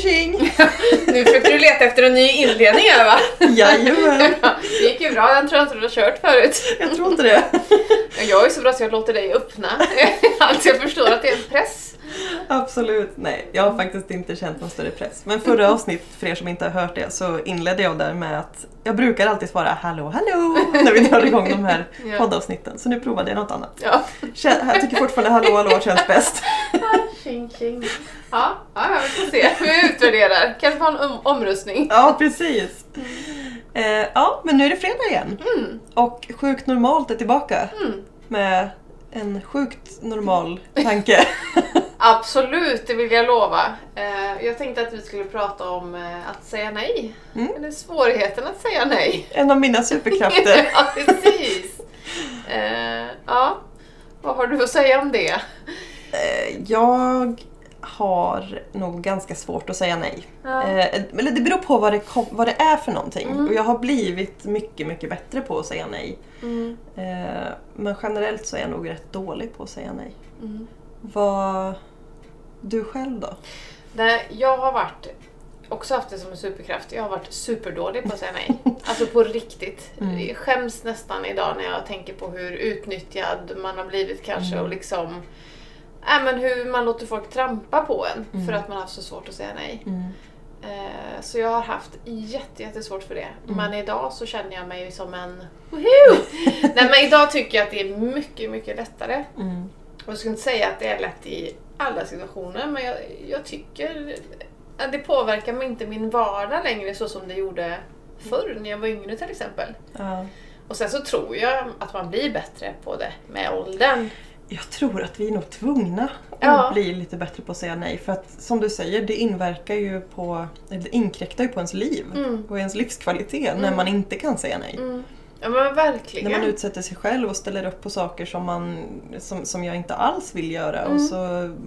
Tjing tjing! Nu försökte du leta efter en ny inledning här va? Jajamän! Det gick ju bra, den tror jag inte du har kört förut. Jag tror inte det. Jag är så bra så jag låter dig öppna. Alltså jag förstår att det är en press. Absolut. Nej, jag har faktiskt inte känt någon större press. Men förra avsnittet, för er som inte har hört det, så inledde jag där med att jag brukar alltid svara hallå hallå när vi drar igång de här Ja. poddavsnitten. Så nu provade jag något annat. Ja. Jag tycker fortfarande hallå hallå känns bäst. Tjing tjing. Ja, ja, vi får se. Vi utvärderar. Kanske ha en om- omröstning. Ja, precis. Eh, ja, men nu är det fredag igen. Mm. Och Sjukt Normalt är tillbaka Mm. med en sjukt normal tanke. Absolut, det vill jag lova. Eh, Jag tänkte att vi skulle prata om eh, att säga nej. Mm. Eller svårigheten att säga nej. En av mina superkrafter. ja, precis. Eh, Ja, vad har du att säga om det? Jag har nog ganska svårt att säga nej. Ja. Eller det beror på vad det, vad det är för någonting. Mm. Och jag har blivit mycket, mycket bättre på att säga nej. Mm. Men generellt så är jag nog rätt dålig på att säga nej. Mm. Vad... Du själv då? Nej, jag har varit, också haft det som en superkraft, jag har varit superdålig på att säga nej. Alltså på riktigt. Mm. Jag skäms nästan idag när jag tänker på hur utnyttjad man har blivit kanske Mm. och liksom äh, men hur man låter folk trampa på en Mm. för att man har haft så svårt att säga nej. Mm. Eh, så jag har haft jätte, jättesvårt för det. Mm. Men idag så känner jag mig som en woho! Nej men idag tycker jag att det är mycket, mycket lättare. Mm. Och jag skulle inte säga att det är lätt i alla situationer men jag, jag tycker att det påverkar mig inte min vardag längre så som det gjorde förr när jag var yngre till exempel. Ja. Och sen så tror jag att man blir bättre på det med åldern. Jag tror att vi är nog tvungna att Ja. bli lite bättre på att säga nej. För att som du säger, det inverkar ju på, det inkräktar ju på ens liv Mm. och ens livskvalitet när Mm. man inte kan säga nej. Mm. Ja men verkligen. När man utsätter sig själv och ställer upp på saker som, man, som, som jag inte alls vill göra Mm. och så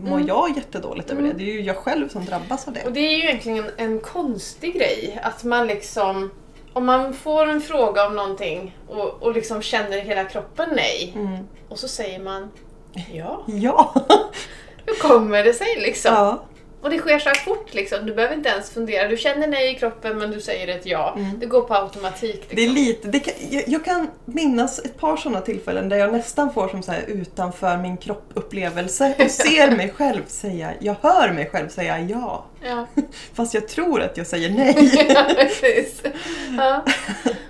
mår Mm. jag jättedåligt över det. Mm. Det är ju jag själv som drabbas av Och det. det är ju egentligen en, en konstig grej att man liksom om man får en fråga om någonting och, och liksom känner i hela kroppen nej Mm. och så säger man ja, Ja! hur kommer det sig liksom? ja. Och det sker så här fort liksom. Du behöver inte ens fundera. Du känner nej i kroppen men du säger ett ja. Mm. Det går på automatik. Liksom. Det är lite, det kan, jag, jag kan minnas ett par sådana tillfällen där jag nästan får som så här utanför min kropp upplevelse och ser mig själv säga, jag hör mig själv säga ja. Ja. Fast jag tror att jag säger nej. ja, precis. Ja.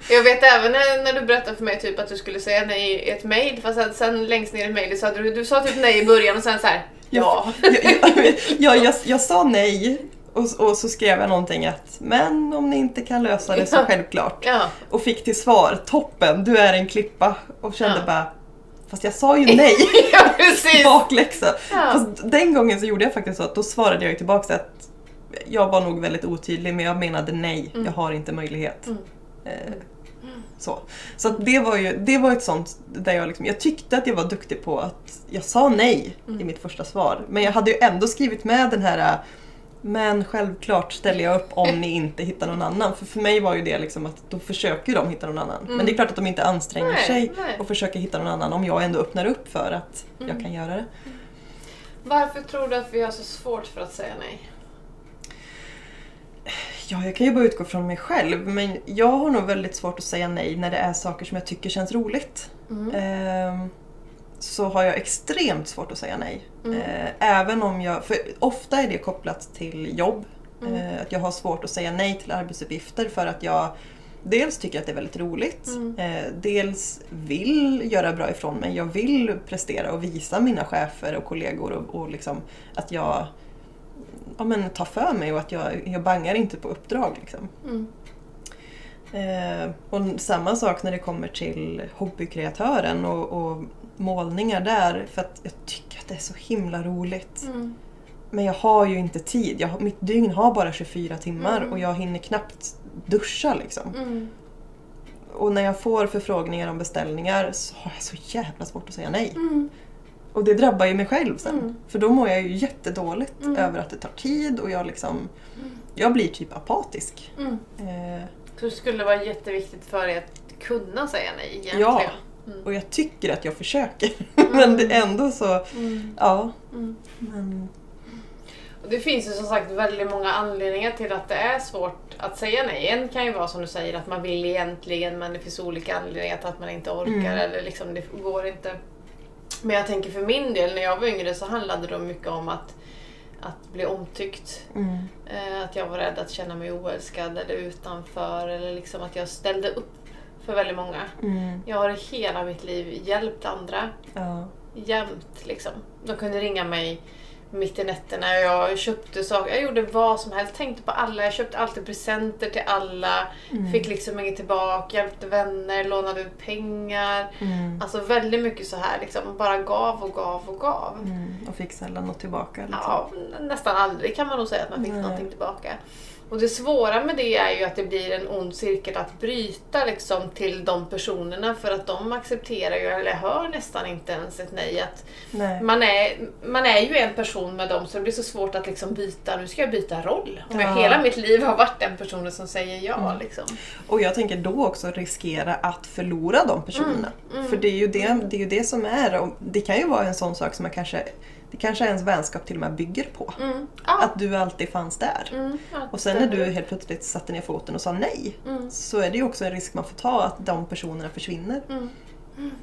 Jag vet även när, när du berättade för mig typ att du skulle säga nej i ett mail. Fast sen, sen längst ner i mejlet sa du, du sa typ nej i början och sen så här ja. jag, jag, jag, jag, jag sa nej och, och så skrev jag någonting att men om ni inte kan lösa det så självklart. Ja. Och fick till svar toppen, du är en klippa. Och kände Ja. bara fast jag sa ju nej. ja, precis. Bakläxa. Ja. Fast den gången så gjorde jag faktiskt så att då svarade jag tillbaka att jag var nog väldigt otydlig men jag menade nej, Mm. jag har inte möjlighet. Mm. Eh, så så det, var ju, det var ett sånt där jag liksom, jag tyckte att jag var duktig på att jag sa nej Mm. i mitt första svar. Men jag hade ju ändå skrivit med den här men självklart ställer jag upp om ni inte hittar någon annan. För för mig var ju det liksom att då försöker de hitta någon annan. Mm. Men det är klart att de inte anstränger Nej, sig nej. och försöker hitta någon annan om jag ändå öppnar upp för att Mm. jag kan göra det. Varför tror du att vi har så svårt för att säga nej? Ja, jag kan ju bara utgå från mig själv men jag har nog väldigt svårt att säga nej när det är saker som jag tycker känns roligt. Mm. Ehm, så har jag extremt svårt att säga nej. Mm. Eh, även om jag, för ofta är det kopplat till jobb. Mm. Eh, att jag har svårt att säga nej till arbetsuppgifter för att jag dels tycker att det är väldigt roligt. Mm. Eh, dels vill göra bra ifrån mig. Jag vill prestera och visa mina chefer och kollegor och, och liksom att jag ja, men, tar för mig och att jag, jag bangar inte på uppdrag. Liksom. Mm. Eh, och samma sak när det kommer till hobbykreatören och, och målningar där. För att jag tycker att det är så himla roligt. Mm. Men jag har ju inte tid. Jag, mitt dygn har bara 24 timmar Mm. och jag hinner knappt duscha liksom. Mm. Och när jag får förfrågningar om beställningar så har jag så jävla svårt att säga nej. Mm. Och det drabbar ju mig själv sen. Mm. För då mår jag ju jättedåligt Mm. över att det tar tid och jag liksom... Mm. Jag blir typ apatisk. Mm. Eh, Så det skulle vara jätteviktigt för dig att kunna säga nej egentligen? Ja. Mm. och jag tycker att jag försöker. Men det är ändå så... Mm. Ja. Mm. Men, Och det finns ju som sagt väldigt många anledningar till att det är svårt att säga nej. En kan ju vara som du säger att man vill egentligen men det finns olika anledningar till att man inte orkar Mm. eller liksom det går inte. Men jag tänker för min del när jag var yngre så handlade det mycket om att, att bli omtyckt. Mm. Eh, Att jag var rädd att känna mig oälskad eller utanför eller liksom att jag ställde upp för väldigt många. Mm. Jag har hela mitt liv hjälpt andra Ja. jämt liksom. De kunde ringa mig mitt i nätterna jag köpte saker. Jag gjorde vad som helst. Tänkte på alla. Jag köpte alltid presenter till alla. Mm. Fick liksom inget tillbaka. Hjälpte vänner. Lånade ut pengar. Mm. Alltså väldigt mycket så här liksom. Bara gav och gav och gav. Mm. Och fick sällan något tillbaka. Liksom. Ja, nästan aldrig kan man nog säga att man fick Nej. någonting tillbaka. Och det svåra med det är ju att det blir en ond cirkel att bryta liksom till de personerna för att de accepterar ju, eller hör nästan inte ens ett nej. Att Nej. man, är, man är ju en person med dem så det blir så svårt att liksom byta, nu ska jag byta roll. Om jag Ja. hela mitt liv har varit den personen som säger ja. Mm. Liksom. Och jag tänker då också riskera att förlora de personerna. Mm, mm. För det är, ju det, det är ju det som är, det kan ju vara en sån sak som man kanske, det kanske ens vänskap till och med bygger på. Mm. Ja. Att du alltid fanns där. Mm. Och sen när du helt plötsligt satte ner foten och sa nej, Mm. så är det ju också en risk man får ta att de personerna försvinner. Mm.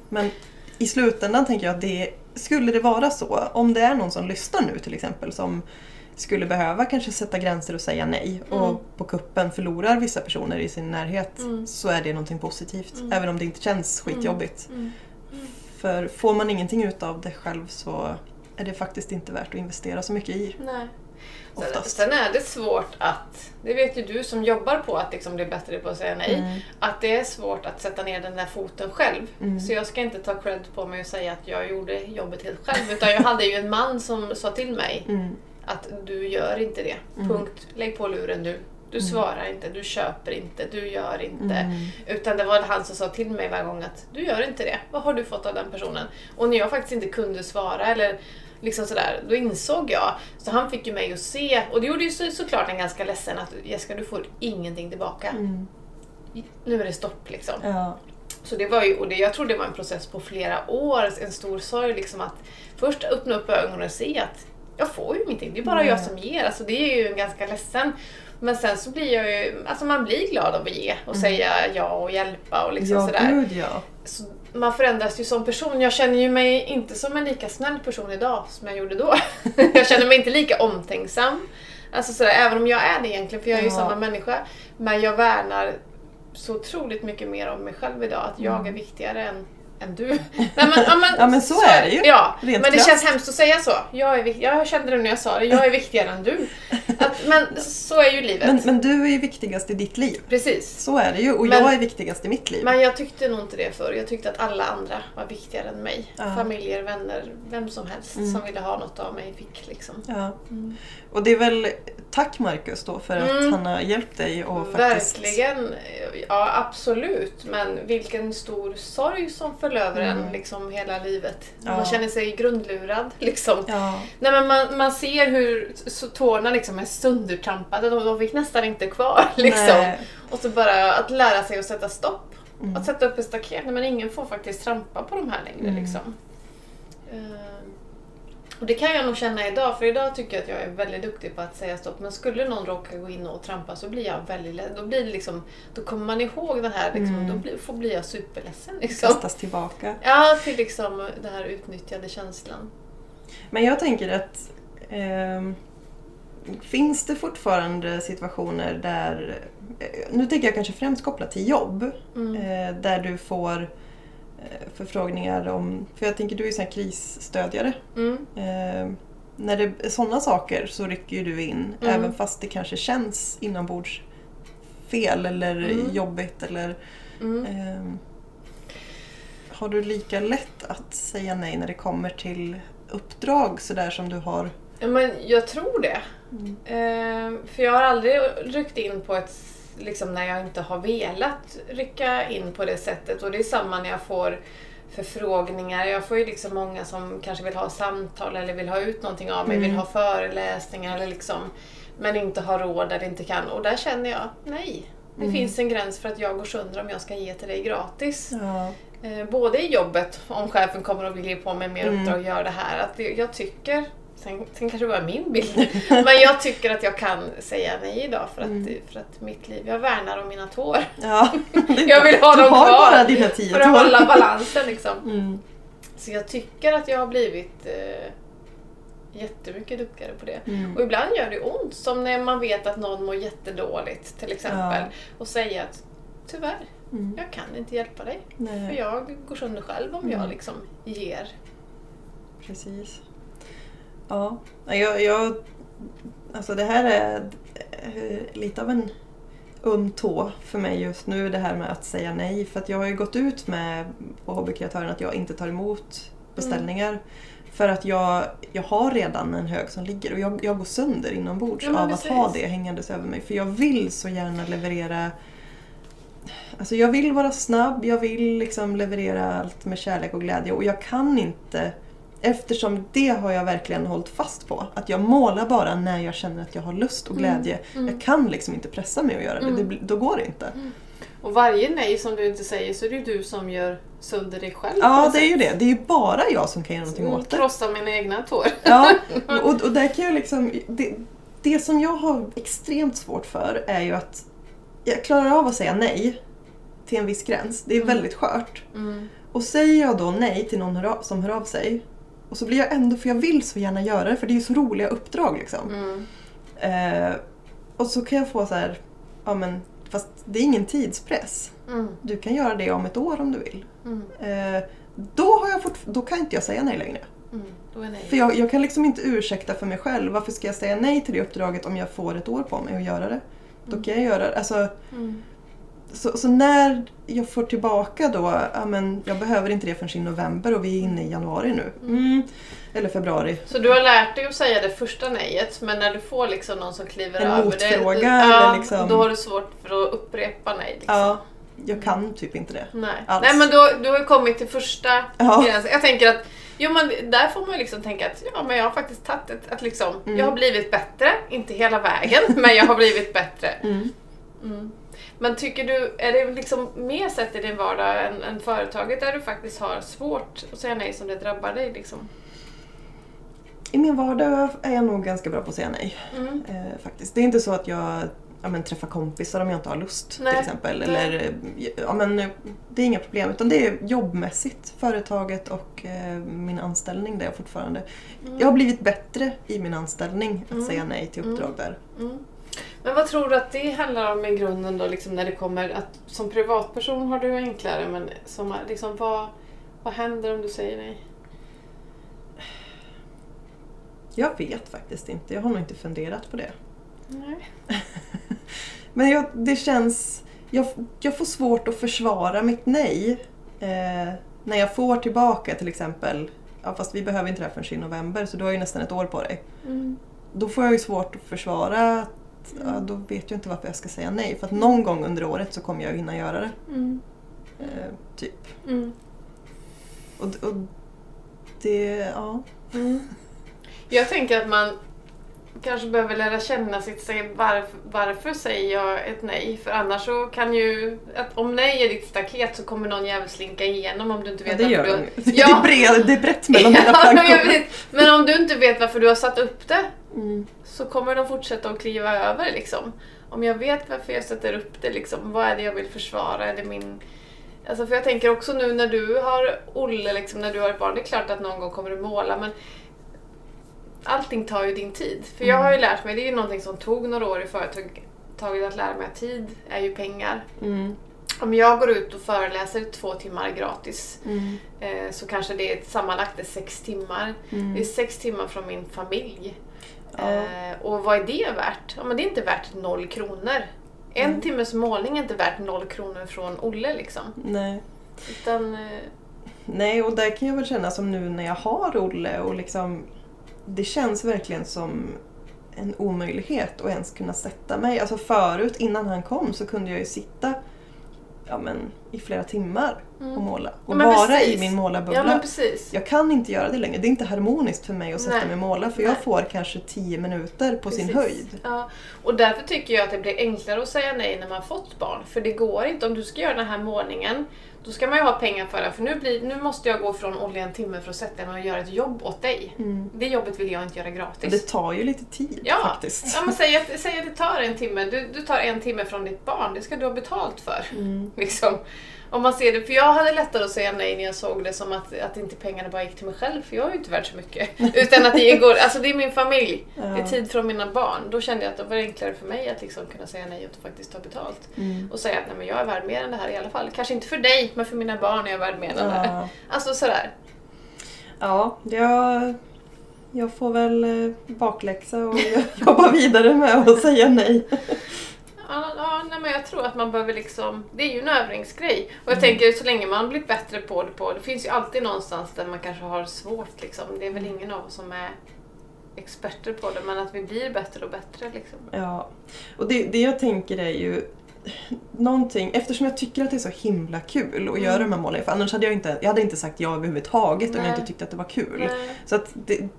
Men i slutändan tänker jag att det, skulle det vara så, om det är någon som lyssnar nu till exempel som skulle behöva kanske sätta gränser och säga nej Mm. och på kuppen förlorar vissa personer i sin närhet Mm. så är det någonting positivt. Mm. Även om det inte känns skitjobbigt. Mm. För får man ingenting ut av det själv så är det faktiskt inte värt att investera så mycket i. Nej. Sen, sen är det svårt att, det vet ju du som jobbar på att liksom bli bättre på att säga nej, Mm. att det är svårt att sätta ner den där foten själv. Mm. Så jag ska inte ta cred på mig och säga att jag gjorde jobbet helt själv, utan jag hade ju en man som sa till mig Mm. att du gör inte det. Mm. Punkt. Lägg på luren nu. Du Mm. svarar inte, du köper inte, du gör inte. Mm. Utan det var han som sa till mig varje gång att du gör inte det. Vad har du fått av den personen? Och när jag faktiskt inte kunde svara eller liksom sådär, då insåg jag. Så han fick ju mig att se, och det gjorde ju så, såklart en ganska ledsen att Jessica du får ingenting tillbaka. Mm. Nu är det stopp liksom. Ja. Så det var ju, och det, jag tror det var en process på flera år, en stor sorg liksom att först öppna upp ögonen och se att jag får ju ingenting, det är bara Nej. jag som ger. Alltså det är ju en ganska ledsen. Men sen så blir jag ju, alltså man blir glad av att ge och Mm. säga ja och hjälpa och liksom ja, sådär. gud ja. Så man förändras ju som person. Jag känner ju mig inte som en lika snäll person idag som jag gjorde då. jag känner mig inte lika omtänksam. Alltså sådär, även om jag är det egentligen, för jag är ju Ja. samma människa. Men jag värnar så otroligt mycket mer om mig själv idag, att jag är viktigare än, än du. Nej, men, ja, men, Ja, men så är det ju. Ja, men det känns hemskt att säga så. Jag, är, jag kände det när jag sa det, jag är viktigare än du. Att, men så är ju livet. Men, men du är ju viktigast i ditt liv. Precis. Så är det ju. Och Men- jag är viktigast i mitt liv. Men jag tyckte nog inte det förr. Jag tyckte att alla andra var viktigare än mig. Ja. Familjer, vänner, vem som helst Mm. som ville ha något av mig fick liksom. Ja. Och det är väl tack Marcus då för att Mm. han har hjälpt dig och faktiskt... Verkligen, ja absolut. Men vilken stor sorg som föll över en Mm. liksom hela livet. Ja. Man känner sig grundlurad liksom. Ja. Nej, men man, man ser hur tårna liksom är söndertrampade, de, de fick nästan inte kvar. Liksom. Och så bara att lära sig att sätta stopp. Mm. Att sätta upp ett staket. Men ingen får faktiskt trampa på de här längre. Mm. Liksom. Eh, och det kan jag nog känna idag, för idag tycker jag att jag är väldigt duktig på att säga stopp. Men skulle någon råka gå in och trampa så blir jag väldigt ledsen. Då, blir det liksom, då kommer man ihåg den här, liksom, Mm. då blir, får blir jag superledsen. Liksom. Kastas tillbaka. Ja, till liksom den här utnyttjade känslan. Men jag tänker att ehm, finns det fortfarande situationer där, eh, nu tänker jag kanske främst kopplat till jobb, Mm. eh, där du får eh, förfrågningar om, för jag tänker du är ju krisstödjare. Mm. Eh, när det är sådana saker så rycker ju du in Mm. även fast det kanske känns inombords fel eller Mm. jobbigt eller. Ehm, har du lika lätt att säga nej när det kommer till uppdrag sådär som du har? Men jag tror det. Mm. Eh, för jag har aldrig ryckt in på ett liksom när jag inte har velat rycka in på det sättet. Och det är samma när jag får förfrågningar. Jag får ju liksom många som kanske vill ha samtal eller vill ha ut någonting av mig, Mm. vill ha föreläsningar eller liksom men inte har råd eller inte kan. Och där känner jag, nej. Det Mm. finns en gräns för att jag går sönder om jag ska ge till dig gratis. Ja. Eh, både i jobbet, om chefen kommer och vill ge på mig mer Mm. uppdrag och göra det här. Att jag tycker, sen, sen kanske det bara är min bild. Men jag tycker att jag kan säga nej idag för att, Mm. för att mitt liv, jag värnar om mina tår. Ja. Jag vill ha dem kvar För att hålla balansen liksom. Mm. Så jag tycker att jag har blivit eh, jättemycket duktigare på det. Mm. Och ibland gör det ont, som när man vet att någon mår jättedåligt till exempel. Ja. Och säga att tyvärr, Mm. jag kan inte hjälpa dig. För Nej, jag går sönder själv om jag Mm. liksom ger. precis. Ja, jag, jag... Alltså det här är eh, lite av en öm tå för mig just nu det här med att säga nej. För att jag har ju gått ut med på Hobbykreatören att jag inte tar emot beställningar. För att jag, jag har redan en hög som ligger och jag, jag går sönder inombords Ja, av att ha det hängandes över mig. För jag vill så gärna leverera Alltså jag vill vara snabb, jag vill liksom leverera allt med kärlek och glädje och jag kan inte Eftersom det har jag verkligen hållit fast på. Att jag målar bara när jag känner att jag har lust och glädje. mm. Jag kan liksom inte pressa mig att göra det, Mm. det då går det inte. Och varje nej som du inte säger så är det ju du som gör sönder dig själv. Ja, det är ju det. Det är ju bara jag som kan göra någonting Mm, åt det. Krossa mina egna tår. Ja, och, och där kan jag liksom... Det, det som jag har extremt svårt för är ju att jag klarar av att säga nej till en viss gräns. Det är Mm. väldigt skört. Mm. Och säger jag då nej till någon som hör av sig och så blir jag ändå, för jag vill så gärna göra det för det är ju så roliga uppdrag liksom. Mm. Eh, och så kan jag få så här, ja men fast det är ingen tidspress. Mm. Du kan göra det om ett år om du vill. Mm. Eh, då, har jag fort, då kan inte jag säga nej längre. Mm. Nej. För jag, jag kan liksom inte ursäkta för mig själv. Varför ska jag säga nej till det uppdraget om jag får ett år på mig att göra det? Då kan jag göra det. Alltså, Mm. Så, så när jag får tillbaka då, ja men jag behöver inte det förrän i november och vi är inne i januari nu. Mm. Eller februari. Så du har lärt dig att säga det första nejet men när du får liksom någon som kliver En över motfråga det, ja, eller liksom- då har du svårt för att upprepa nej. Liksom. Ja, jag kan typ inte det. Nej. Alls. Nej men då, du har ju kommit till första Ja. gränsen. Jag tänker att Jo men där får man ju liksom tänka att ja men jag har faktiskt tagit ett, att liksom, Mm. jag har blivit bättre, inte hela vägen, men jag har blivit bättre. Mm. Mm. Men tycker du, är det liksom mer sätt i din vardag än, än företaget där du faktiskt har svårt att säga nej som det drabbar dig liksom? I min vardag är jag nog ganska bra på att säga nej. Mm. Eh, faktiskt. Det är inte så att jag ja, men, träffar kompisar om jag inte har lust Nej. till exempel. Eller, ja, men, det är inga problem utan det är jobbmässigt, företaget och eh, min anställning där jag fortfarande. Jag har blivit bättre i min anställning att Mm. säga nej till uppdrag där. Men vad tror du att det handlar om i grunden då, liksom när det kommer att som privatperson har du enklare, men som, liksom, vad, vad händer om du säger nej? Jag vet faktiskt inte, jag har nog inte funderat på det. Nej. Men jag, det känns... Jag, jag får svårt att försvara mitt nej. Eh, när jag får tillbaka till exempel, ja, fast vi behöver inte det här förrän i november så du har ju nästan ett år på dig. Mm. Då får jag ju svårt att försvara att ja, då vet jag inte varför jag ska säga nej. För att någon gång under året så kommer jag hinna göra det. Mm. Eh, typ. Mm. Och, och det, ja. Mm. Jag tänker att man kanske behöver lära känna sitt sig varför, varför säger jag ett nej? För annars så kan ju, om nej är ditt staket så kommer någon jävel slinka igenom om du inte vet ja det varför gör du ju. Ja. Det, är bred, det är brett mellan Ja, men, plankor. vet. men om du inte vet varför du har satt upp det Mm. så kommer de fortsätta att kliva över liksom. Om jag vet varför jag sätter upp det liksom, vad är det jag vill försvara? Är det min... Alltså för jag tänker också nu när du har Olle, liksom, när du har ett barn, det är klart att någon gång kommer du måla men allting tar ju din tid. För jag har ju lärt mig, det är ju någonting som tog några år i företaget att lära mig att tid är ju pengar. Mm. Om jag går ut och föreläser två timmar gratis Mm. eh, så kanske det är sammanlagt är sex timmar. Mm. Det är sex timmar från min familj. Ja. Eh, och vad är det värt? Ja, men det är inte värt noll kronor. En Mm. timmes målning är inte värt noll kronor från Olle liksom. Nej. Utan, eh, Nej, och där kan jag väl känna som nu när jag har Olle och liksom det känns verkligen som en omöjlighet att ens kunna sätta mig. Alltså förut, innan han kom, så kunde jag ju sitta ja, men, i flera timmar och måla. Och Ja, men vara precis. i min målarbubbla. Ja men. Jag kan inte göra det längre. Det är inte harmoniskt för mig att sätta Nej. mig och måla för Nej. jag får kanske 10 minuter på sin Precis. höjd. Ja. Och därför tycker jag att det blir enklare att säga nej när man fått barn. För det går inte. Om du ska göra den här målningen, då ska man ju ha pengar för det. För nu, blir, nu måste jag gå från olja en timme för att sätta mig och göra ett jobb åt dig. Det jobbet vill jag inte göra gratis. det tar ju lite tid Ja, faktiskt. ja men säg att, säg att det tar en timme. Du, du tar en timme från ditt barn. Det ska du ha betalt för. Mm. Liksom. Om man ser det, för jag hade lättare att säga nej när jag såg det som att, att inte pengarna bara gick till mig själv, för jag är ju inte värd så mycket. Utan att det går, alltså det är min familj, det är Ja. tid från mina barn. Då kände jag att det var enklare för mig att liksom kunna säga nej och faktiskt ta betalt. Mm. Och säga att nej, men jag är värd mer än det här i alla fall. Kanske inte för dig, men för mina barn är jag värd mer än det här. Ja. Alltså sådär. Ja, jag, jag får väl eh, bakläxa och jobba vidare med att säga nej. Ja, ja, nej, men jag tror att man behöver liksom, det är ju en övningsgrej. Och Mm. jag tänker så länge man blir bättre på det, på, det finns ju alltid någonstans där man kanske har svårt liksom. Det är väl ingen av oss som är experter på det, men att vi blir bättre och bättre liksom. Ja, och det, det jag tänker är ju någonting, eftersom jag tycker att det är så himla kul att göra de här målen, för annars hade jag inte, jag hade inte sagt ja överhuvudtaget om jag Nej. inte tyckte att det var kul. Nej. Så att det,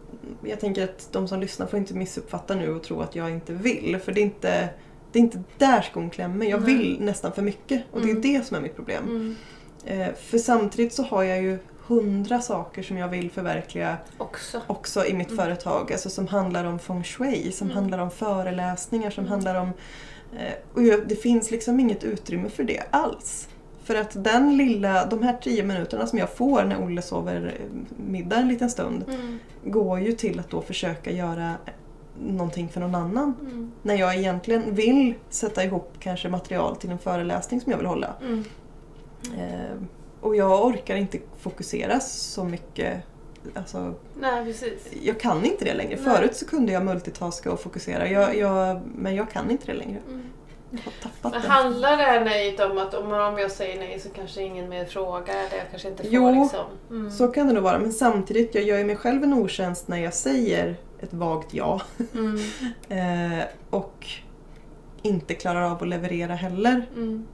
jag tänker att de som lyssnar får inte missuppfatta nu och tro att jag inte vill, för det är inte, det är inte där skon klämmer. Jag vill nästan för mycket och det är Mm. det som är mitt problem. Mm. Eh, för samtidigt så har jag ju hundra saker som jag vill förverkliga Också. också i mitt Mm. företag. Alltså som handlar om feng shui, som Mm. handlar om föreläsningar, som Mm. handlar om... Eh, och det finns liksom inget utrymme för det alls. För att den lilla, de här tio minuterna som jag får när Olle sover eh, middag en liten stund Mm. går ju till att då försöka göra någonting för någon annan. Mm. När jag egentligen vill sätta ihop kanske material till en föreläsning som jag vill hålla. Mm. Eh, och jag orkar inte fokusera så mycket. Alltså, Nej, precis. jag kan inte det längre. Nej. Förut så kunde jag multitaska och fokusera. Jag, jag, men jag kan inte det längre. Mm. Men handlar det här nejet om att om, om jag säger nej så kanske ingen mer frågar eller jag kanske inte får Jo, liksom... Mm. Så kan det nog vara. Men samtidigt, jag gör ju mig själv en otjänst när jag säger ett vagt ja. Mm. Eh, och inte klarar av att leverera heller. Mm.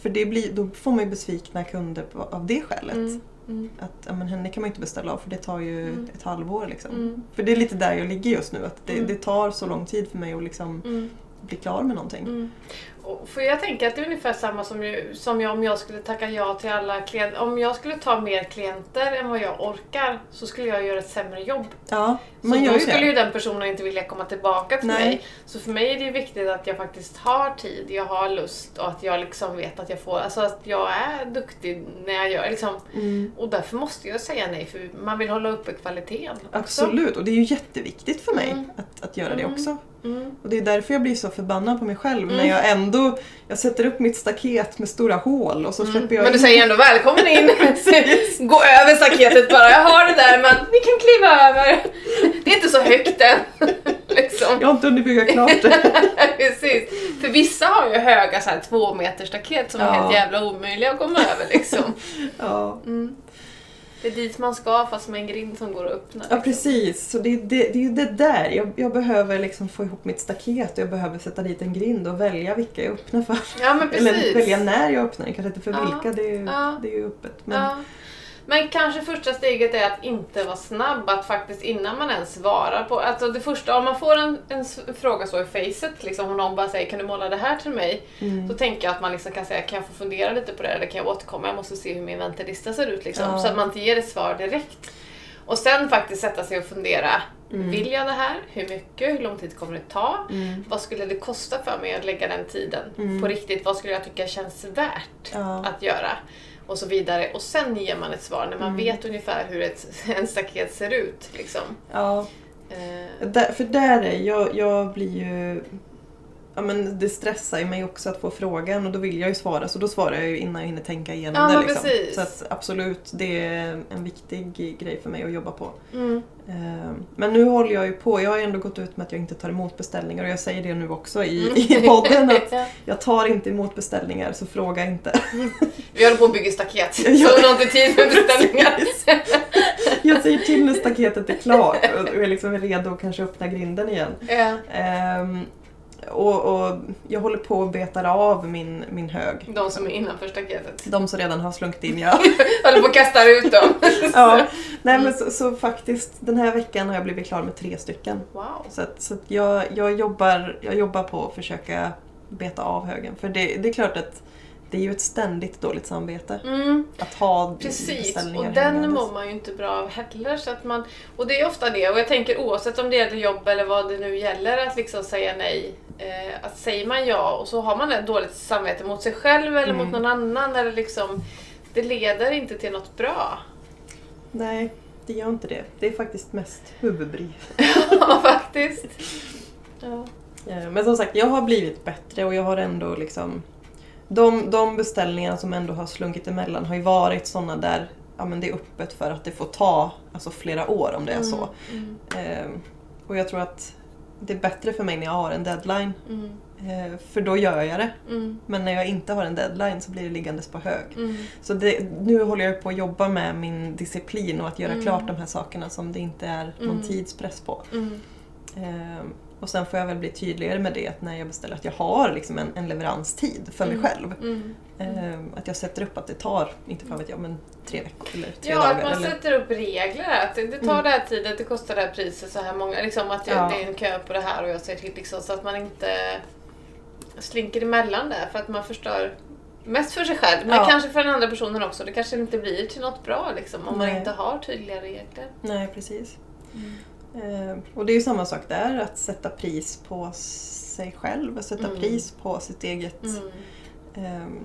För det blir, då får man ju besvikna kunder på, av det skälet. Mm. Mm. Att ja, men henne kan man inte beställa av för det tar ju Mm. ett halvår. Liksom. Mm. För det är lite där jag ligger just nu. Att det, Mm. det tar så lång tid för mig att liksom Mm. bli klar med någonting. För jag tänker att det är ungefär samma som, ju, som jag, om jag skulle tacka ja till alla klienter. Om jag skulle ta mer klienter än vad jag orkar så skulle jag göra ett sämre jobb. Ja, Så man gör då skulle det. ju den personen inte vilja komma tillbaka till Nej. mig. Så för mig är det ju viktigt att jag faktiskt har tid, jag har lust och att jag liksom vet att jag får, alltså att jag är duktig när jag gör liksom. Mm. Och därför måste jag säga nej för man vill hålla uppe kvaliteten. också. Absolut, och det är ju jätteviktigt för mig Mm. att, att göra det Mm. också. Mm. Och det är därför jag blir så förbannad på mig själv Mm. när jag ändå jag sätter upp mitt staket med stora hål och så släpper jag Men du in- säger ändå välkommen in. Gå över staketet bara. Jag har det där men ni kan kliva över. Det är inte så högt än. liksom. Jag har inte hunnit bygga klart det. Precis. För vissa har ju höga så här, två meter staket som är Ja. helt jävla omöjliga att komma över liksom. ja. Mm. Det är dit man ska fast med en grind som går att öppna. ja, liksom. precis. Så det, det, det är ju det där. Jag, jag behöver liksom få ihop mitt staket och jag behöver sätta dit en grind och välja vilka jag öppnar för. Ja men Eller precis. välja när jag öppnar den, kanske inte för Ja. vilka. Det är, ju, Ja. det är ju öppet. Men, Ja. Men kanske första steget är att inte vara snabb, att faktiskt innan man ens svarar på... Alltså det första, om man får en, en fråga så i facet, liksom, om någon bara säger kan du måla det här till mig? mm. Då tänker jag att man liksom kan säga kan jag få fundera lite på det eller kan jag återkomma? Jag måste se hur min väntelista ser ut liksom. Ja. Så att man inte ger ett svar direkt. Och sen faktiskt sätta sig och fundera. Mm. Vill jag det här? Hur mycket? Hur lång tid kommer det ta? Mm. Vad skulle det kosta för mig att lägga den tiden Mm. på riktigt? Vad skulle jag tycka känns värt Ja. att göra? Och så vidare. Och sen ger man ett svar när man Mm. vet ungefär hur ett, en staket ser ut. Liksom. Ja. Eh, Där, för där är jag, jag blir ju... Ja, men det stressar ju mig också att få frågan och då vill jag ju svara så då svarar jag ju innan jag hinner tänka igenom Ja, det. Liksom. Så att absolut, det är en viktig grej för mig att jobba på. mm. Eh, Men nu håller jag ju på, jag har ändå gått ut med att jag inte tar emot beställningar och jag säger det nu också i, Mm. i podden att Ja. jag tar inte emot beställningar så fråga inte. Vi håller på att bygga staket, så vi har inte tid för beställningar. Jag säger till när staketet är klart och och är liksom redo att kanske öppna grinden igen. ja. Och, och jag håller på att betar av min, min hög. De som är innanför staketet. De som redan har slunkit in, ja. Håller på att kasta ut dem. ja. Nej men så, så faktiskt, den här veckan har jag blivit klar med tre stycken. Wow. Så, att, så att jag, jag, jobbar, jag jobbar på att försöka beta av högen. För det, det är klart att det är ju ett ständigt dåligt samvete Mm. att ha Precis, och den mår man ju inte bra av heller. Så att man, och det är ofta det, och jag tänker oavsett om det gäller jobb eller vad det nu gäller, att liksom säga nej. Eh, att säger man ja och så har man ett dåligt samvete mot sig själv eller Mm. mot någon annan, eller liksom, det leder inte till något bra. Nej, det gör inte det. Det är faktiskt mest huvudbry. Ja, faktiskt. Ja. Eh, Men som sagt, jag har blivit bättre och jag har ändå liksom... De, de beställningarna som ändå har slunkit emellan har ju varit sådana där ja, men det är öppet för att det får ta alltså, flera år om det är så. Mm, Eh, och jag tror att det är bättre för mig när jag har en deadline. mm, Eh, för då gör jag det. mm, Men när jag inte har en deadline så blir det liggandes på hög. mm, Så det, nu håller jag på att jobba med min disciplin och att göra Mm. klart de här sakerna som det inte är någon Mm. tidspress på. mm, Ehm, och sen får jag väl bli tydligare med det när jag beställer att jag har liksom en, en leveranstid för mig Mm. själv. mm. Ehm, att jag sätter upp att det tar, inte fan vet jag, men tre veckor eller tre Ja, dagar. att man eller, sätter upp regler. Att det, tar Mm. det här tiden, det kostar det här priset, så här många. Liksom att jag, Ja. det är en kö på det här och jag säger till liksom, så att man inte slinker emellan där för att man förstör mest för sig själv, men Ja. kanske för den andra personen också. Det kanske inte blir till något bra liksom, om man Nej. inte har tydliga regler. Nej, precis. Ehm, och det är ju samma sak där, att sätta pris på sig själv, att sätta Mm. pris på sitt eget... Mm. ehm,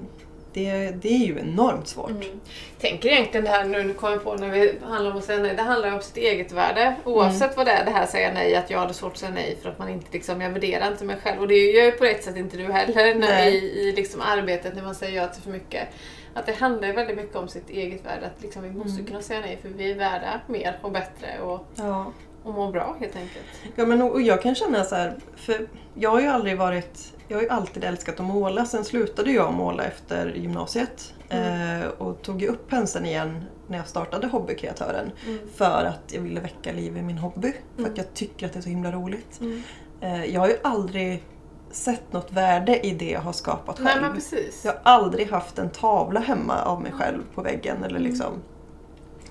det, det är ju enormt svårt. Mm. Tänker egentligen det här nu, nu kommer jag på när vi handlar om att säga nej, det handlar om sitt eget värde. Oavsett vad det är, det här säga nej, att jag hade svårt att säga nej för att man inte liksom, jag värderar inte mig själv. Och det gör ju på ett sätt inte du heller när, i, i liksom arbetet när man säger ja till för mycket. Att det handlar väldigt mycket om sitt eget värde, att liksom, vi måste Mm. kunna säga nej för vi är värda mer och bättre och, Ja. Och må bra helt enkelt. Ja, men och jag kan känna så här, för jag har ju aldrig varit, jag har ju alltid älskat att måla. Sen slutade jag måla efter gymnasiet Mm. eh, och tog ju upp penseln igen när jag startade Hobbykreatören. Mm. För att jag ville väcka liv i min hobby. För Mm. att jag tycker att det är så himla roligt. Mm. Eh, jag har ju aldrig sett något värde i det jag har skapat Nej själv. men precis. Jag har aldrig haft en tavla hemma av mig själv på väggen. Eller Mm. liksom.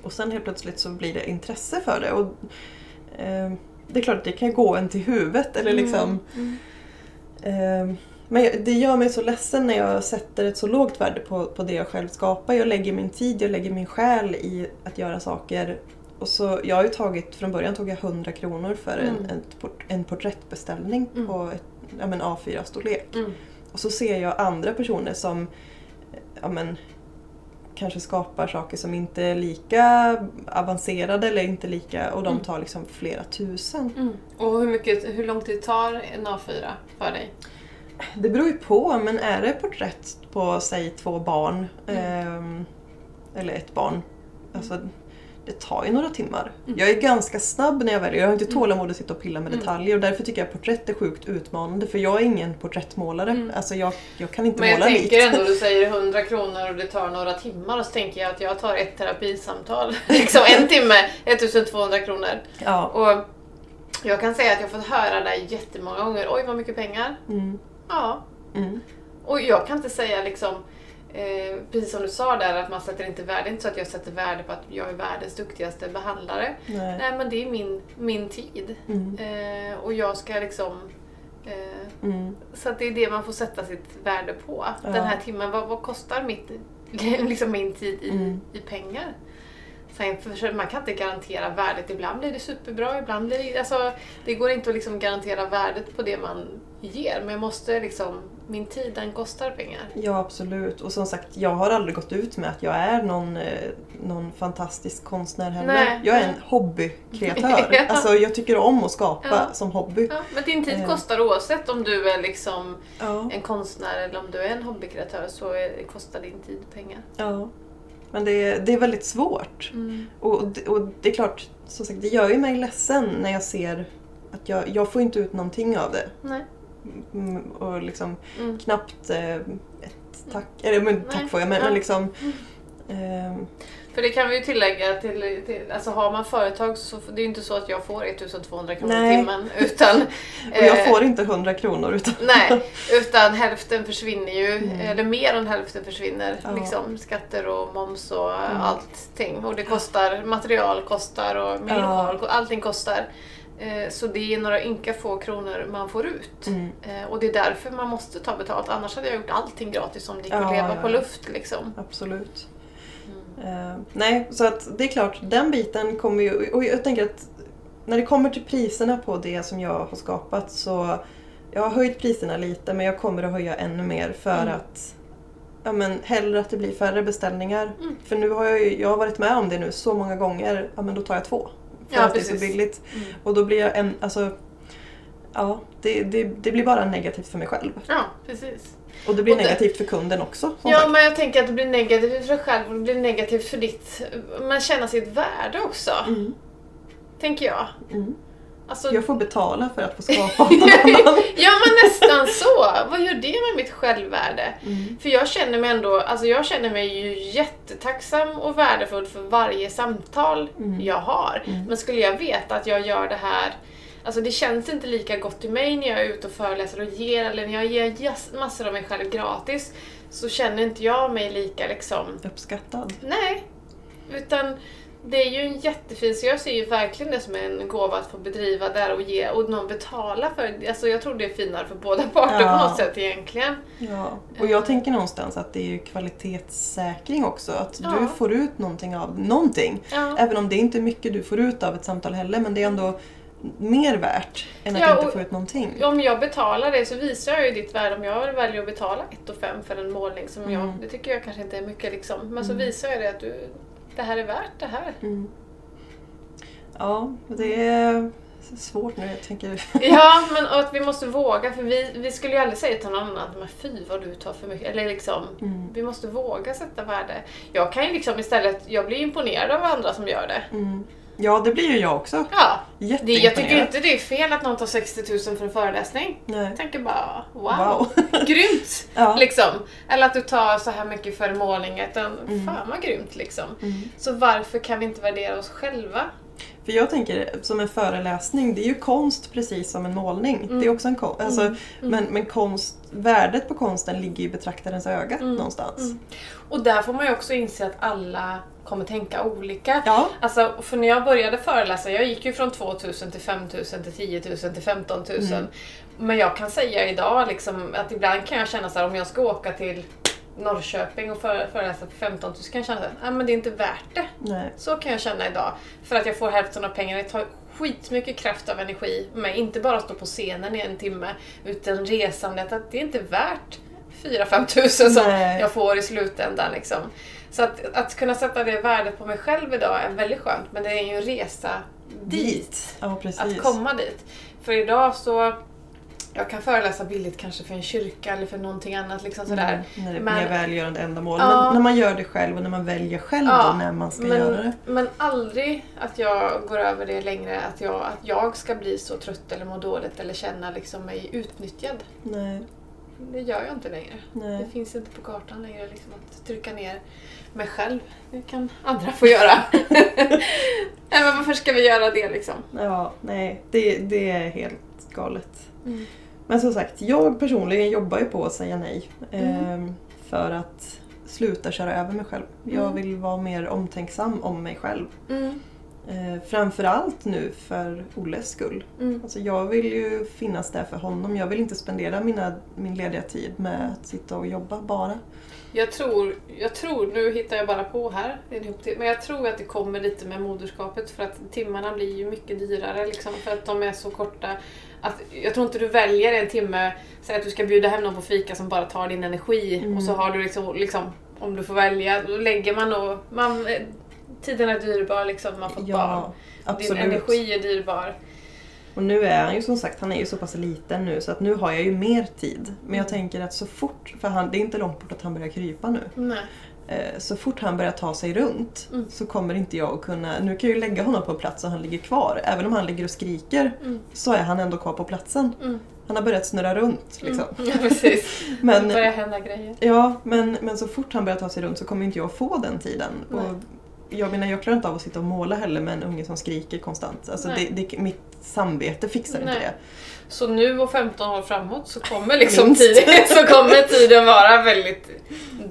Och sen helt plötsligt så blir det intresse för det. Och, eh, det är klart att det kan gå en till huvudet. Eller liksom, Mm. eh, men det gör mig så ledsen när jag sätter ett så lågt värde på, på det jag själv skapar. Jag lägger min tid, jag lägger min själ i att göra saker. Och så, jag har ju tagit, från början tog jag 100 kronor för en, Mm. en, port, en porträttbeställning Mm. på ett, ja, men A4-storlek. Mm. Och så ser jag andra personer som ja, men, kanske skapar saker som inte är lika avancerade eller inte lika och de Mm. tar liksom flera tusen. Mm. Och hur, mycket, hur lång tid tar en A4 för dig? Det beror ju på, men är det porträtt på säg två barn Mm. ehm, eller ett barn, alltså det tar ju några timmar. Mm. Jag är ganska snabb när jag väljer, jag har inte Mm. tålamod att sitta och pilla med Mm. detaljer och därför tycker jag porträtt är sjukt utmanande för jag är ingen porträttmålare. Mm. Alltså jag, jag kan inte Men jag måla tänker likt. ändå, du säger 100 kronor och det tar några timmar och så tänker jag att jag tar ett terapisamtal. liksom en timme, 1200 kronor. Ja. Och jag kan säga att jag har fått höra det jättemånga gånger. Oj, vad mycket pengar. Mm. Ja. Mm. Och jag kan inte säga liksom, eh, precis som du sa där, att man sätter inte värde. Det är inte så att jag sätter värde på att jag är världens duktigaste behandlare. Nej. Nej, men det är min, min tid. Mm. Eh, och jag ska liksom... Eh, Mm. Så att det är det man får sätta sitt värde på. Ja. Den här timmen, vad, vad kostar mitt, liksom min tid i, Mm. i pengar? Sen, man kan inte garantera värdet. Ibland blir det superbra, ibland blir det... Alltså, det går inte att liksom garantera värdet på det man ger. Men jag måste liksom... Min tid, den kostar pengar. Ja absolut. Och som sagt, jag har aldrig gått ut med att jag är någon, eh, någon fantastisk konstnär heller. Nej. Jag är en hobbykreatör. Ja. Alltså jag tycker om att skapa Ja. som hobby. Ja, men din tid Eh. kostar oavsett om du är liksom Ja. en konstnär eller om du är en hobbykreatör så kostar din tid pengar. ja. Men det är, det är väldigt svårt. Mm. Och, det- och det är klart, som sagt, det gör ju mig ledsen när jag ser att jag, jag får inte ut någonting av det. Nej. Mm, och liksom Mm. knappt eh, ett tack. Eller men, tack Nej. får jag, men, men liksom Mm. För det kan vi ju tillägga till, till alltså har man företag så det är ju inte så att jag får 1200 kronor Nej. i timmen utan och jag eh, får inte 100 kronor utan... Nej, utan hälften försvinner ju, Mm. eller mer än hälften försvinner. Ja. Liksom, skatter och moms och Mm. allting. Och det kostar, material kostar och min Ja. allting kostar. Eh, Så det är några ynka få kronor man får ut. Mm. Eh, Och det är därför man måste ta betalt, annars hade jag gjort allting gratis om det gick Ja, att leva ja, på luft. Liksom. Absolut. Eh, nej, så att det är klart, den biten kommer ju... Och jag tänker att när det kommer till priserna på det som jag har skapat så... Jag har höjt priserna lite men jag kommer att höja ännu mer för Mm. att... Ja men hellre att det blir färre beställningar. Mm. För nu har jag ju, jag har varit med om det nu så många gånger, ja men då tar jag två. För Ja, att det är så precis. billigt. Mm. Och då blir jag en, alltså... Ja, det, det, det blir bara negativt för mig själv. Ja, precis. Och det blir Och det- negativt för kunden också. Ja, sagt. men jag tänker att det blir negativt för dig själv och det blir negativt för ditt... Man känner sitt värde också, Mm, tänker jag. mm. Alltså, Jag får betala för att få skapa åt någon annan. Ja men nästan så! Vad gör det med mitt självvärde? Mm. För jag känner mig ändå, alltså jag känner mig ju jättetacksam och värdefull för varje samtal Mm. jag har. Mm. Men skulle jag veta att jag gör det här Alltså det känns inte lika gott i mig när jag är ute och föreläser och ger, eller när jag ger massor av mig själv gratis, så känner inte jag mig lika liksom Uppskattad. Nej. Utan det är ju en jättefin, så jag ser ju verkligen det som en gåva att få bedriva där och ge och någon betala för det. Alltså jag tror det är finare för båda parter Ja. på något sätt egentligen. Ja. Och jag tänker någonstans att det är ju kvalitetssäkring också. Att Ja. du får ut någonting av någonting. Ja. Även om det inte är mycket du får ut av ett samtal heller, men det är ändå mer värt än att Ja, inte få ut någonting. Om jag betalar det så visar jag ju ditt värde. Om jag väljer att betala 1 och 5 för en målning som jag, Mm. det tycker jag kanske inte är mycket liksom. Men så Mm. visar jag det att du, det här är värt det här. Mm. Ja, det är svårt nu. Jag tänker... Ja, men och att vi måste våga för vi, vi skulle ju aldrig säga till någon annan att men fy vad du tar för mycket. Eller liksom, Mm. vi måste våga sätta värde. Jag kan ju liksom istället, jag blir imponerad av andra som gör det. Mm. Ja, det blir ju jag också. Ja, det, jag tycker inte det är fel att någon tar 60 000 för en föreläsning. Nej. Jag tänker bara wow, Wow. grymt! Ja. Liksom. Eller att du tar så här mycket för en målning, utan Mm. fan vad grymt liksom. Mm. Så varför kan vi inte värdera oss själva? För jag tänker, som en föreläsning, det är ju konst precis som en målning. Mm. Det är också en konst. Alltså, Mm. Men, men konst, värdet på konsten ligger i betraktarens öga Mm. någonstans. Mm. Och där får man ju också inse att alla kommer tänka olika. Ja. Alltså, för när jag började föreläsa, jag gick ju från 2000 till 5000 till 10 000 till 15 000. Mm. Men jag kan säga idag liksom, att ibland kan jag känna så här, om jag ska åka till Norrköping och före- föreläsa för 15 000 kan jag känna att ah, men det är inte värt det. Nej. Så kan jag känna idag. För att jag får hälften av pengarna. Det tar skitmycket kraft av energi med inte bara stå på scenen i en timme utan resandet. Att det är inte värt 4-5 tusen som Nej. jag får i slutändan. Liksom. Så att, att kunna sätta det värdet på mig själv idag är väldigt skönt. Men det är ju en resa dit. Ja, precis. Att komma dit. För idag så jag kan föreläsa billigt kanske för en kyrka eller för någonting annat. Liksom sådär. Mm, när det är Men- mer välgörande ändamål. Ja. Men när man gör det själv och när man väljer själv Ja, när man ska göra Men, det. men aldrig att jag går över det längre, att jag, att jag ska bli så trött eller må dåligt eller känna liksom mig utnyttjad. Nej, Det gör jag inte längre. nej. Det finns inte på kartan längre liksom, att trycka ner mig själv. Det kan andra få göra. Nej, men varför ska vi göra det liksom? Ja, nej. Det, det är helt galet. Men som sagt, jag personligen jobbar ju på att säga nej. Mm. ehm, För att sluta köra över mig själv. Jag Mm. vill vara mer omtänksam om mig själv. Mm. Eh, framförallt nu för Olles skull. Mm. Alltså jag vill ju finnas där för honom. Jag vill inte spendera mina, min lediga tid med att sitta och jobba bara. Jag tror, jag tror, nu hittar jag bara på här, men jag tror att det kommer lite med moderskapet för att timmarna blir ju mycket dyrare liksom, för att de är så korta. Att, jag tror inte du väljer en timme, säg att du ska bjuda hem någon på fika som bara tar din energi Mm. och så har du liksom, liksom, om du får välja, då lägger man nog, man, tiden är dyrbar liksom, man får ett barn. Ja, absolut. Din energi är dyrbar. Och nu är han ju som sagt, han är ju så pass liten nu så att nu har jag ju mer tid. Men jag Mm. tänker att så fort, för han, det är inte långt bort att han börjar krypa nu. Nej. Eh, Så fort han börjar ta sig runt Mm. så kommer inte jag att kunna... Nu kan jag ju lägga honom på en plats så han ligger kvar. Även om han ligger och skriker Mm. så är han ändå kvar på platsen. Mm. han har börjat snurra runt. Liksom. Mm. Ja, precis. Men, det börjar hända grejer. ja, men, men så fort han börjar ta sig runt så kommer inte jag få den tiden. Och jag menar, jag klarar inte av att sitta och måla heller med en unge som skriker konstant. Alltså det, det, mitt samvete fixar inte Nej. det. Så nu och 15 år framåt så kommer liksom tiden, så kommer tiden vara väldigt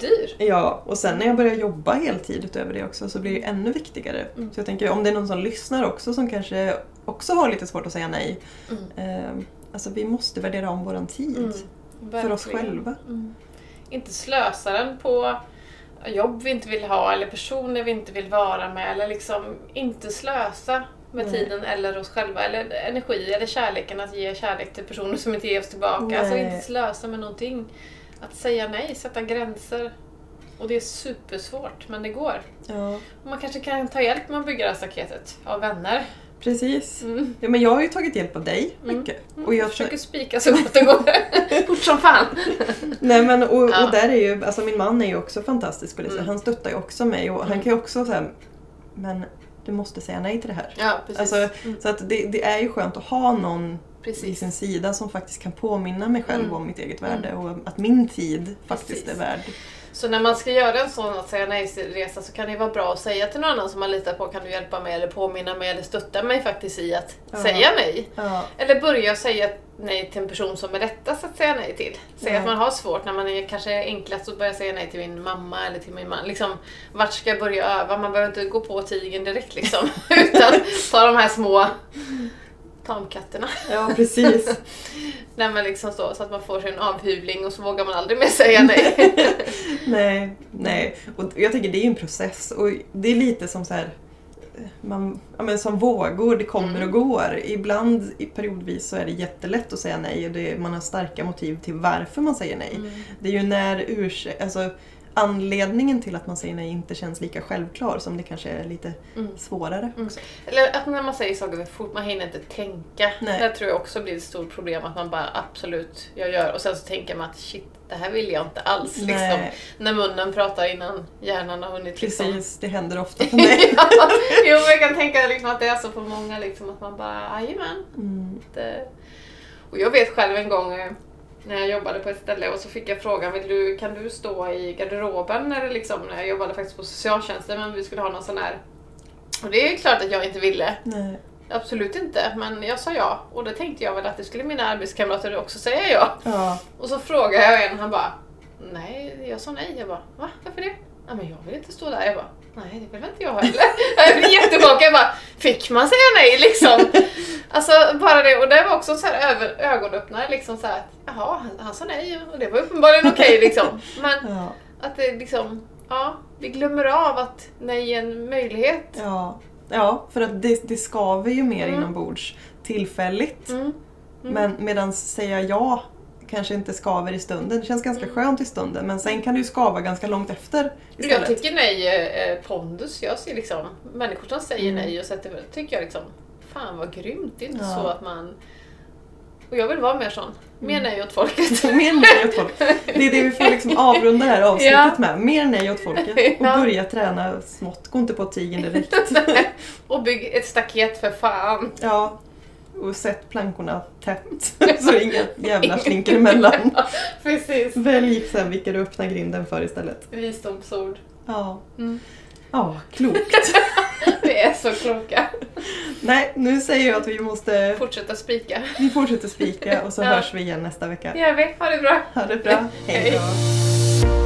dyr. Ja, och sen när jag börjar jobba heltid utöver det också så blir det ännu viktigare. Mm. Så jag tänker om det är någon som lyssnar också som kanske också har lite svårt att säga nej. Mm. Eh, alltså vi måste värdera om våran tid. Mm. För oss själva. Mm. Inte slösa den på jobb vi inte vill ha eller personer vi inte vill vara med. Eller liksom inte slösa med Nej. tiden eller oss själva. Eller energi eller kärleken att ge kärlek till personer som inte ger oss tillbaka. Alltså Nej. inte slösa med någonting. Att säga nej, sätta gränser. Och det är supersvårt, men det går. Ja, Man kanske kan ta hjälp med att bygga det här staketet av vänner. Precis. Mm. Ja, men jag har ju tagit hjälp av dig Mm. mycket. Och Och jag försöker spika så gott det går. Fort som fan. nej, men, och, Ja. och där är ju, alltså min man är ju också fantastisk på det. Mm. Han stöttar ju också mig och han Mm. kan ju också säga men du måste säga nej till det här. Ja, precis. Alltså, Mm. Så att det, det är ju skönt att ha någon vid precis. sin sida som faktiskt kan påminna mig själv Mm. om mitt eget värde och att min tid faktiskt Precis. är värd. Så när man ska göra en sån att säga nej-resa så kan det vara bra att säga till någon annan som man litar på, kan du hjälpa mig eller påminna mig eller stötta mig faktiskt i att Ja. säga nej. Ja, Eller börja säga nej till en person som är lättast att säga nej till. Säg Ja. att man har svårt när man är kanske enklast att börja säga nej till min mamma eller till min man. Liksom, vart ska jag börja öva? Man behöver inte gå på tigern direkt liksom. Utan ta de här små tamkatterna. ja precis. När man liksom så, så att man får sig en avhyvling och så vågar man aldrig mer säga nej. nej, nej. Och jag tänker det är ju en process och det är lite som så här man, ja, men som vågor, det kommer Mm. och går. Ibland periodvis så är det jättelätt att säga nej och det, man har starka motiv till varför man säger nej. Mm. Det är ju när ursäkt, alltså anledningen till att man säger nej inte känns lika självklar som det kanske är lite Mm. svårare. Mm. Eller att när man säger saker för fort, man hinner inte tänka. Nej. Det tror jag också blir ett stort problem, att man bara absolut, jag gör. Och sen så tänker man att shit, det här vill jag inte alls. Liksom. När munnen pratar innan hjärnan har hunnit liksom. precis. Det händer ofta för mig. ja, jo, men jag kan tänka liksom att det är så för många, liksom, att man bara jajamän. Mm. Det... Och jag vet själv en gång eh, när jag jobbade på ett ställe och så fick jag frågan, Vill du, kan du stå i garderoben? När, det liksom, när jag jobbade faktiskt på socialtjänsten, men vi skulle ha någon sån här... Och det är klart att jag inte ville. Nej. Absolut inte, men jag sa ja. Och då tänkte jag väl att det skulle mina arbetskamrater också säga ja. Ja. Och så frågade jag en, han bara Nej, jag sa nej. Jag bara va? Varför det? Ja, men jag vill inte stå där. Jag bara nej, det vill inte jag heller. Jag blev jättechockad. Jag bara fick man säga nej liksom? Alltså bara det. Och det var också så här över, ögonöppnare liksom så här att jaha, han, han sa nej och det var uppenbarligen okej liksom. Men Ja. att det liksom, ja, vi glömmer av att nej är en möjlighet. Ja. ja, för att det, det skaver ju mer Mm. inombords tillfälligt. Mm. Mm. Men medan säga ja kanske inte skaver i stunden. Det känns ganska Mm. skönt i stunden men sen kan det ju skava ganska långt efter Jag istället. tycker nej är pondus. Jag ser liksom människor som säger Mm. nej och sätter tycker jag liksom Fan vad grymt. Det är inte Ja. så att man... Och jag vill vara mer sån. Mer Mm. nej åt folket. Mer nej åt folket. Det är det vi får liksom avrunda det här avsnittet Ja. med. Mer nej åt folket. Och Ja. börja träna smått. Gå inte på tigern direkt. och bygg ett staket för fan. Ja. Och sätt plankorna tätt. Så inga jävlar slinker emellan. Precis. Välj sen vilka du öppnar grinden för istället. Visdomsord. Ja. Mm. Ja, klokt. Vi är så kloka. Nej, nu säger jag att vi måste... Fortsätta spika. Vi fortsätter spika och så Ja. hörs vi igen nästa vecka. Det gör vi. Ha det bra. Ha det bra. Hej då.